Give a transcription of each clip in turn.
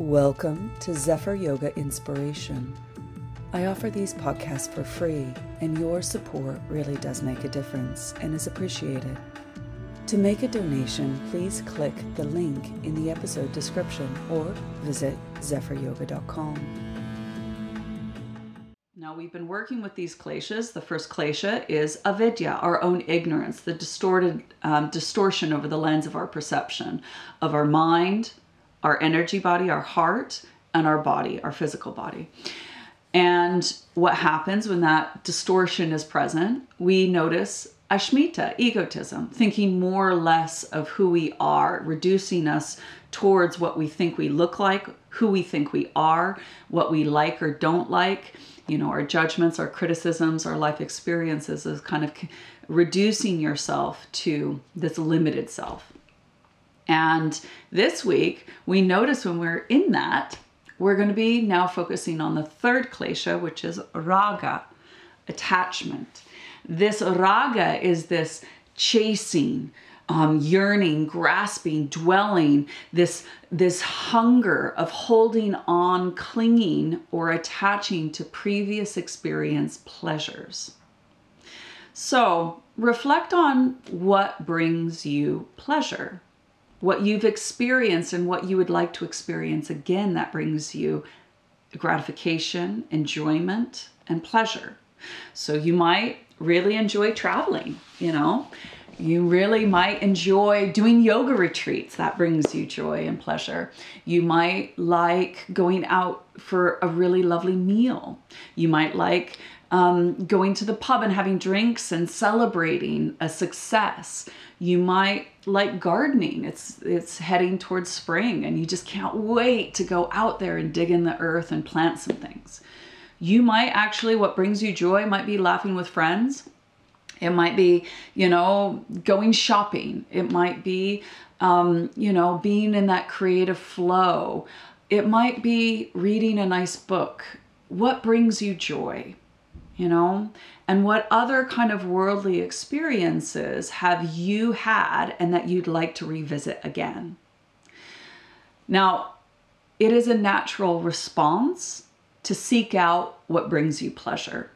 Welcome to Zephyr Yoga Inspiration. I offer these podcasts for free, and your support really does make a difference and is appreciated. To make a donation, please click the link in the episode description or visit zephyryoga.com. Now, we've been working with these kleshas. The first klesha is avidya, our own ignorance, the distorted um, distortion over the lens of our perception of our mind, our energy body, our heart, and our body, our physical body. And what happens when that distortion is present? We notice asmita, egotism, thinking more or less of who we are, reducing us towards what we think we look like, who we think we are, what we like or don't like you know our judgments our criticisms our life experiences is kind of reducing yourself to this limited self and this week we notice when we're in that we're going to be now focusing on the third klesha which is raga attachment this raga is this chasing um, yearning, grasping, dwelling, this, this hunger of holding on, clinging, or attaching to previous experience pleasures. So reflect on what brings you pleasure, what you've experienced, and what you would like to experience again that brings you gratification, enjoyment, and pleasure. So you might really enjoy traveling, you know you really might enjoy doing yoga retreats. That brings you joy and pleasure. You might like going out for a really lovely meal. You might like um, going to the pub and having drinks and celebrating a success. You might like gardening. It's it's heading towards spring and you just can't wait to go out there and dig in the earth and plant some things. You might actually what brings you joy might be laughing with friends it might be, you know, going shopping. It might be, um, you know, being in that creative flow. It might be reading a nice book. What brings you joy? You know, and what other kind of worldly experiences have you had and that you'd like to revisit again? Now, it is a natural response to seek out what brings you pleasure.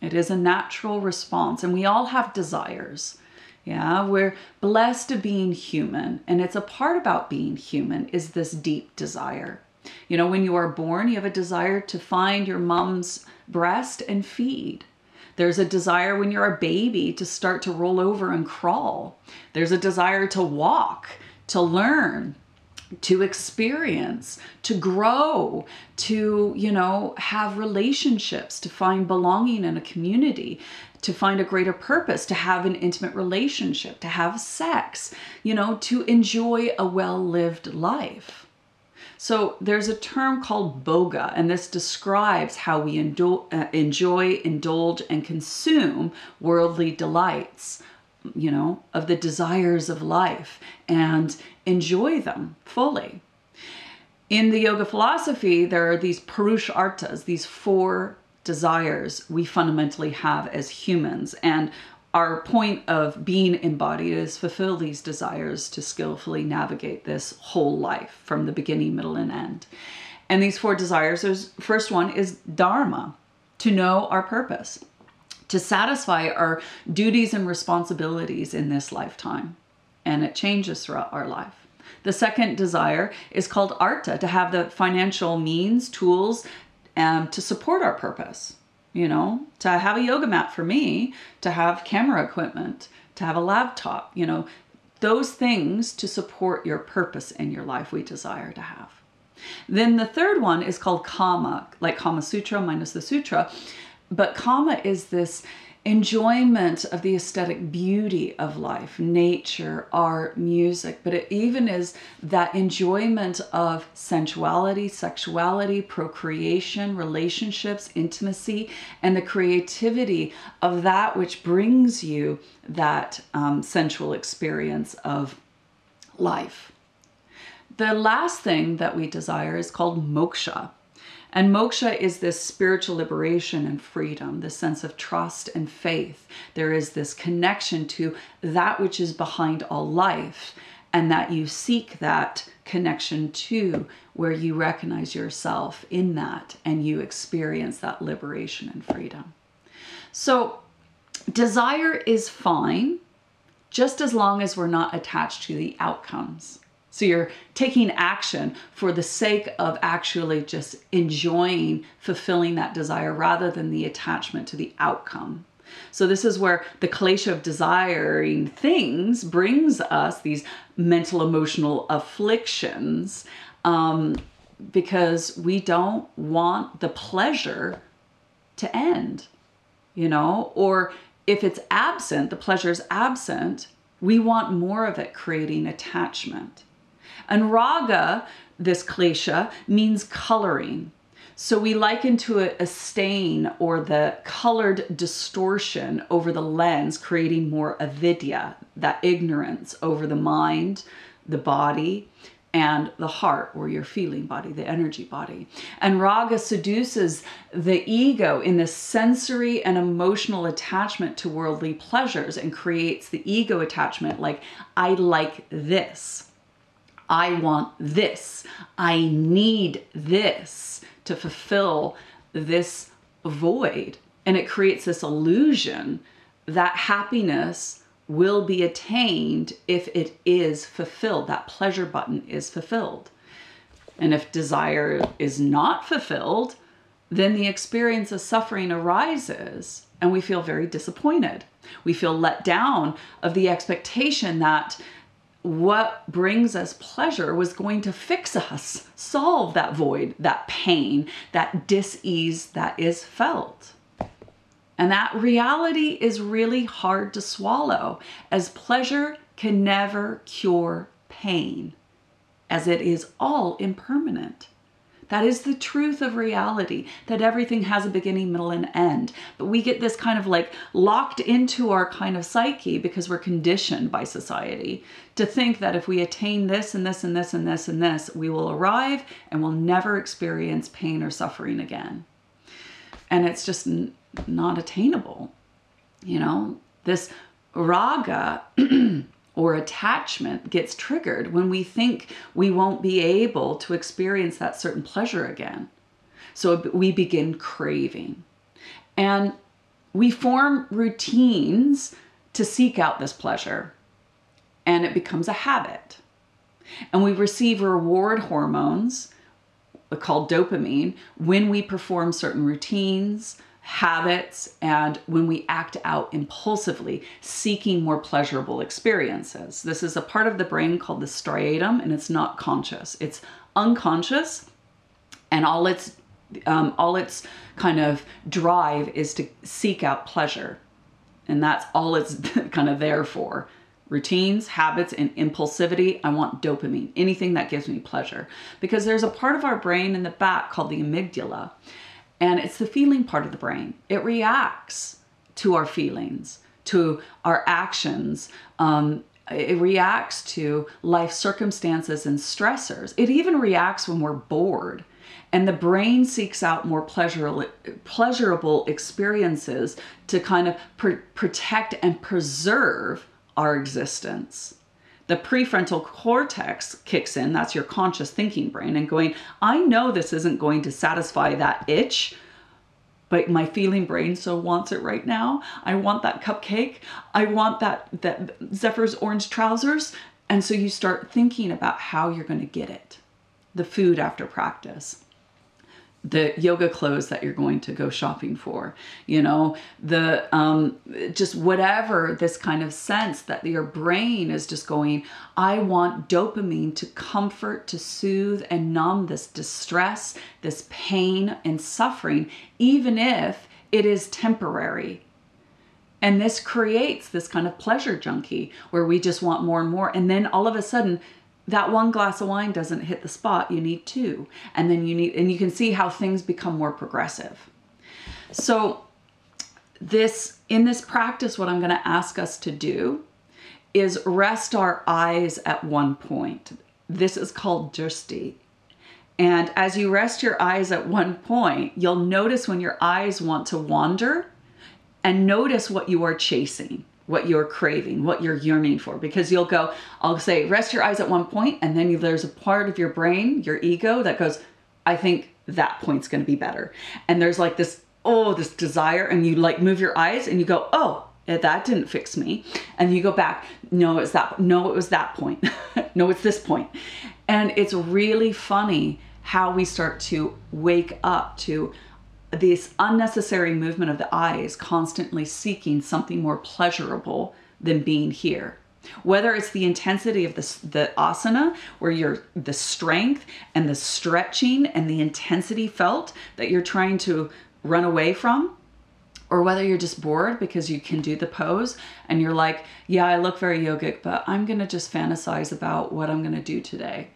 It is a natural response, and we all have desires. Yeah, we're blessed to being human, and it's a part about being human is this deep desire. You know, when you are born, you have a desire to find your mom's breast and feed. There's a desire when you're a baby to start to roll over and crawl. There's a desire to walk, to learn, to experience, to grow, to, you know, have relationships, to find belonging in a community, to find a greater purpose, to have an intimate relationship, to have sex, you know, to enjoy a well lived life. So there's a term called bhoga, and this describes how we indul- uh, enjoy, indulge, and consume worldly delights you know, of the desires of life and enjoy them fully. In the yoga philosophy, there are these purusharthas, these four desires we fundamentally have as humans. And our point of being embodied is fulfill these desires to skillfully navigate this whole life from the beginning, middle, and end. And these four desires, there's first one is dharma, to know our purpose to satisfy our duties and responsibilities in this lifetime. And it changes throughout our life. The second desire is called artha, to have the financial means, tools um, to support our purpose. You know, to have a yoga mat for me, to have camera equipment, to have a laptop, you know, those things to support your purpose in your life we desire to have. Then the third one is called Kama, like Kama Sutra minus the Sutra. But Kama is this enjoyment of the aesthetic beauty of life, nature, art, music, but it even is that enjoyment of sensuality, sexuality, procreation, relationships, intimacy, and the creativity of that which brings you that um, sensual experience of life. The last thing that we desire is called moksha. And moksha is this spiritual liberation and freedom, this sense of trust and faith. There is this connection to that which is behind all life and that you seek that connection to where you recognize yourself in that and you experience that liberation and freedom. So, desire is fine just as long as we're not attached to the outcomes. So you're taking action for the sake of actually just enjoying fulfilling that desire rather than the attachment to the outcome. So this is where the klesha of desiring things brings us these mental emotional afflictions um, because we don't want the pleasure to end, you know, or if it's absent, the pleasure is absent, we want more of it, creating attachment. And raga, this klesha, means coloring. So we liken to a, a stain or the colored distortion over the lens, creating more avidya, that ignorance over the mind, the body, and the heart or your feeling body, the energy body. And raga seduces the ego in this sensory and emotional attachment to worldly pleasures and creates the ego attachment like, I like this. I want this. I need this to fulfill this void. And it creates this illusion that happiness will be attained if it is fulfilled. That pleasure button is fulfilled. And if desire is not fulfilled, then the experience of suffering arises and we feel very disappointed. We feel let down of the expectation that what brings us pleasure was going to fix us, solve that void, that pain, that dis-ease that is felt. And that reality is really hard to swallow, as pleasure can never cure pain, as it is all impermanent. That is the truth of reality, that everything has a beginning, middle, and end. But we get this kind of like locked into our kind of psyche because we're conditioned by society to think that if we attain this and this and this and this and this, we will arrive and will never experience pain or suffering again. And it's just not attainable. You know, this raga or attachment gets triggered when we think we won't be able to experience that certain pleasure again. So we begin craving. And we form routines to seek out this pleasure, and it becomes a habit. And we receive reward hormones uh, called dopamine when we perform certain routines, habits and when we act out impulsively, seeking more pleasurable experiences. This is a part of the brain called the striatum, and it's not conscious. It's unconscious, and all its um, all its kind of drive is to seek out pleasure, and that's all it's kind of there for. Routines, habits, and impulsivity. I want dopamine, anything that gives me pleasure. Because there's a part of our brain in the back called the amygdala. And it's the feeling part of the brain. It reacts to our feelings, to our actions. Um, it reacts to life circumstances and stressors. It even reacts when we're bored. And the brain seeks out more pleasurable, pleasurable experiences to kind of pr- protect and preserve our existence the prefrontal cortex kicks in, that's your conscious thinking brain, and going, I know this isn't going to satisfy that itch, but my feeling brain so wants it right now. I want that cupcake. I want that that Zephyr's orange trousers. And so you start thinking about how you're going to get it. The food after practice the yoga clothes that you're going to go shopping for you know? The um, just whatever this kind of sense that your brain is just going i want dopamine to comfort to soothe and numb this distress this pain and suffering even if it is temporary. And this creates this kind of pleasure junkie where we just want more and more and then all of a sudden that one glass of wine doesn't hit the spot you need two. And then you need and you can see how things become more progressive. So this in this practice what i'm going to ask us to do is rest our eyes at one point. This is called drishti and as you rest your eyes at one point you'll notice when your eyes want to wander and notice what you are chasing what you're craving, what you're yearning for. Because you'll go, I'll say, rest your eyes at one point, and then there's a part of your brain, your ego, that goes, I think that point's gonna be better. And there's like this, oh, this desire, and you like move your eyes and you go, oh, eh, that didn't fix me. And you go back, no, it's that, no, it was that point. no, it's this point. And it's really funny how we start to wake up to this unnecessary movement of the eyes, constantly seeking something more pleasurable than being here. Whether it's the intensity of the, the asana, where you're the strength and the stretching and the intensity felt that you're trying to run away from, or whether you're just bored because you can do the pose and you're like, yeah, I look very yogic, but I'm to just fantasize about what I'm to do today.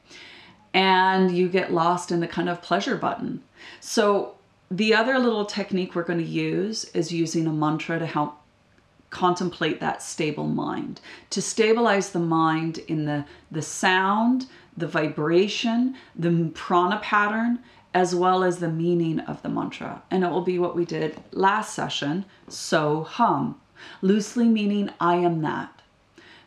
And you get lost in the kind of pleasure button. So, the other little technique we're going to use is using a mantra to help contemplate that stable mind, to stabilize the mind in the, the sound, the vibration, the prana pattern, as well as the meaning of the mantra. And it will be what we did last session so hum, loosely meaning I am that.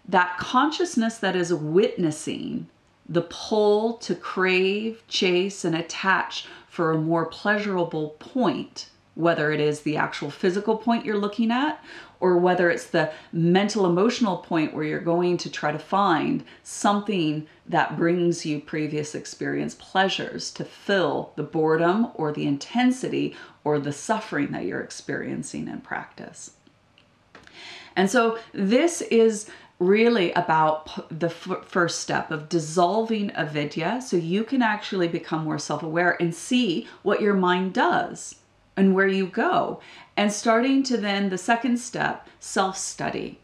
That consciousness that is witnessing the pull to crave, chase, and attach for a more pleasurable point, whether it is the actual physical point you're looking at or whether it's the mental emotional point where you're going to try to find something that brings you previous experience pleasures to fill the boredom or the intensity or the suffering that you're experiencing in practice. And so this is really about the f- first step of dissolving avidya so you can actually become more self aware and see what your mind does and where you go. And starting to then the second step, self study.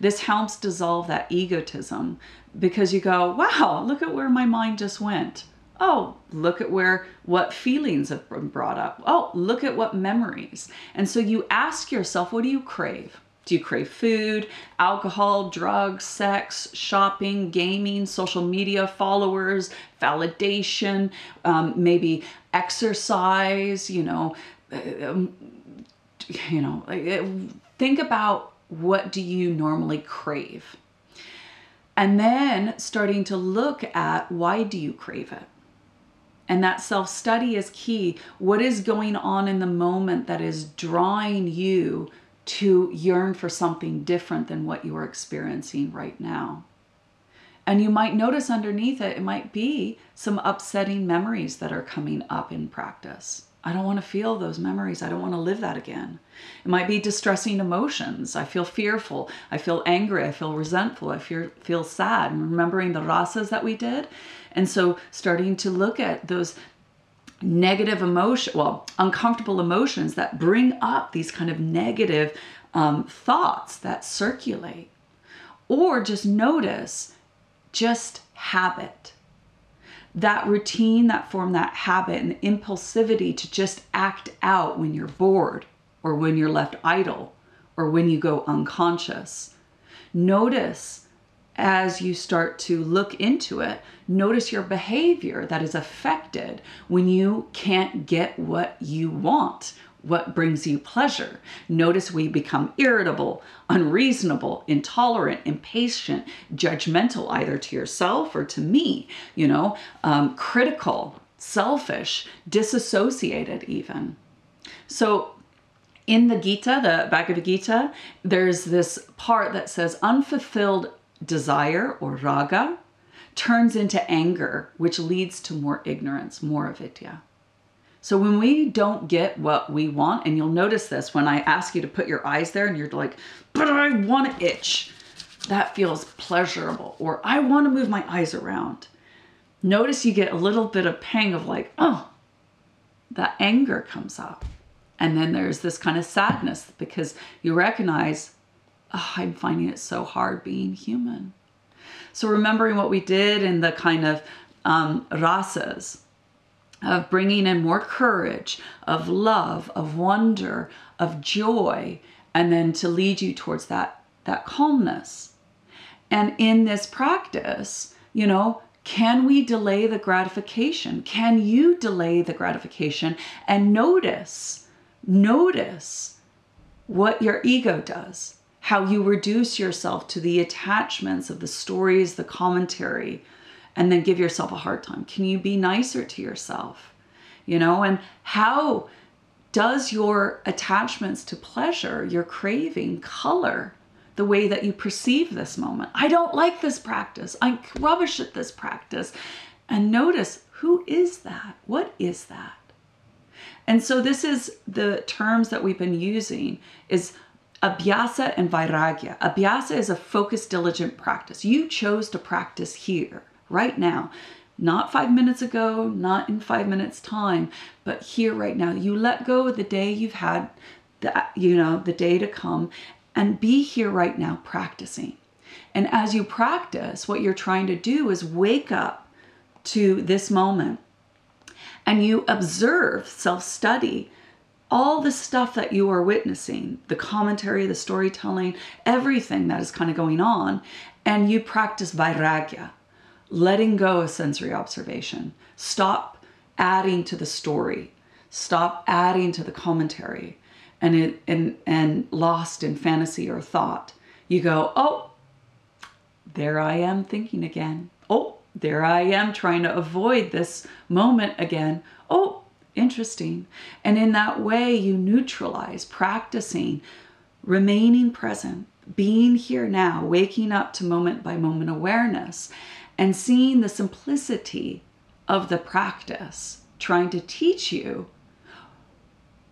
This helps dissolve that egotism because you go, wow, look at where my mind just went. Oh, look at where what feelings have been brought up. Oh, look at what memories. And so you ask yourself, what do you crave? Do you crave food, alcohol, drugs, sex, shopping, gaming, social media followers, validation, um, maybe exercise, you know, um, you know, think about what do you normally crave? And then starting to look at why do you crave it? And that self study is key. What is going on in the moment that is drawing you to yearn for something different than what you are experiencing right now? And you might notice underneath it, it might be some upsetting memories that are coming up in practice. I don't want to feel those memories. I don't want to live that again. It might be distressing emotions. I feel fearful. I feel angry. I feel resentful. I feel, feel sad. And remembering the rasas that we did. And so starting to look at those negative emotion, well, uncomfortable emotions that bring up these kind of negative um, thoughts that circulate. Or just notice just habit that routine that form that habit and the impulsivity to just act out when you're bored or when you're left idle or when you go unconscious. Notice as you start to look into it, notice your behavior that is affected when you can't get what you want what brings you pleasure. Notice we become irritable, unreasonable, intolerant, impatient, judgmental, either to yourself or to me, you know, um, critical, selfish, disassociated, even. So, in the Gita, the Bhagavad Gita, there's this part that says unfulfilled desire or raga turns into anger, which leads to more ignorance, more avidya. So when we don't get what we want, and you'll notice this when I ask you to put your eyes there and you're like, but I want to itch. That feels pleasurable. Or I want to move my eyes around. Notice you get a little bit of pang of like, oh, that anger comes up. And then there's this kind of sadness because you recognize, oh, I'm finding it so hard being human. So remembering what we did in the kind of um, rasas, of bringing in more courage, of love, of wonder, of joy, and then to lead you towards that, that calmness. And in this practice, you know, can we delay the gratification? Can you delay the gratification and notice, notice what your ego does? How you reduce yourself to the attachments of the stories, the commentary, and then give yourself a hard time? Can you be nicer to yourself? You know, and how does your attachments to pleasure, your craving, color the way that you perceive this moment? I don't like this practice. I'm rubbish at this practice. And notice who is that? What is that? And so this is the terms that we've been using is abhyasa and vairagya. Abhyasa is a focused, diligent practice. You chose to practice here, right now. Not five minutes ago, not in five minutes' time, but here right now. You let go of the day you've had, the, you know, the day to come, and be here right now practicing. And as you practice, what you're trying to do is wake up to this moment and you observe, self study, all the stuff that you are witnessing the commentary, the storytelling, everything that is kind of going on, and you practice vairagya, letting go of sensory observation. Stop adding to the story, stop adding to the commentary, and, it, and, and lost in fantasy or thought. You go, oh, there I am thinking again. Oh, there I am trying to avoid this moment again. Oh, interesting. And in that way, you neutralize practicing, remaining present, being here now, waking up to moment by moment awareness, and seeing the simplicity of the practice, trying to teach you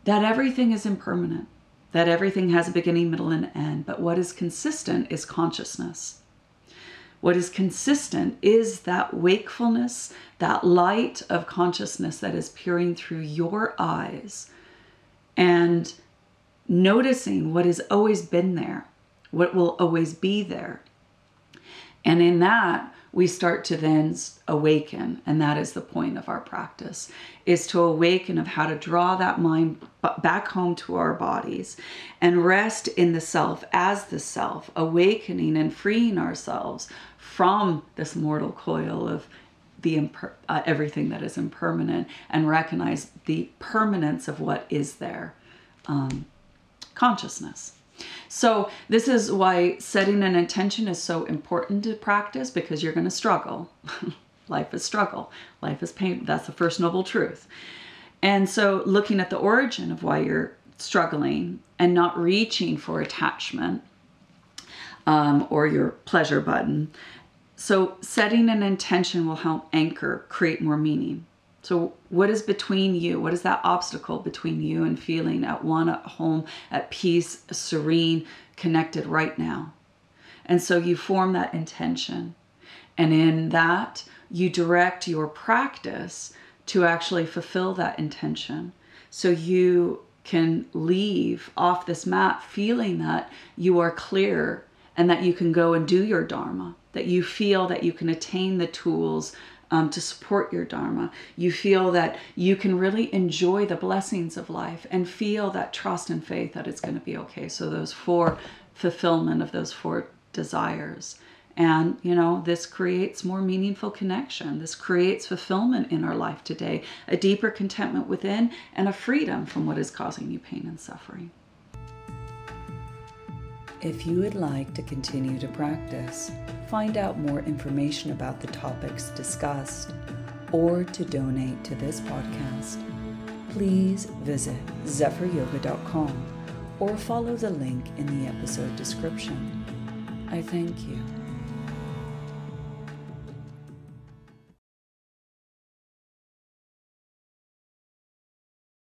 that everything is impermanent, that everything has a beginning, middle, and end. But what is consistent is consciousness. What is consistent is that wakefulness, that light of consciousness that is peering through your eyes and noticing what has always been there, what will always be there. And in that, we start to then awaken and that is the point of our practice is to awaken of how to draw that mind back home to our bodies and rest in the self as the self awakening and freeing ourselves from this mortal coil of the imper- uh, everything that is impermanent and recognize the permanence of what is there um, consciousness so, this is why setting an intention is so important to practice because you're going to struggle. Life is struggle, life is pain. That's the first noble truth. And so, looking at the origin of why you're struggling and not reaching for attachment um, or your pleasure button. So, setting an intention will help anchor, create more meaning. So, what is between you? What is that obstacle between you and feeling at one, at home, at peace, serene, connected right now? And so you form that intention. And in that, you direct your practice to actually fulfill that intention. So you can leave off this mat feeling that you are clear and that you can go and do your Dharma, that you feel that you can attain the tools um, to support your Dharma. You feel that you can really enjoy the blessings of life and feel that trust and faith that it's going to be okay. So, those four fulfillment of those four desires. And, you know, this creates more meaningful connection. This creates fulfillment in our life today, a deeper contentment within, and a freedom from what is causing you pain and suffering. If you would like to continue to practice, find out more information about the topics discussed, or to donate to this podcast, please visit zephyryoga.com or follow the link in the episode description. I thank you.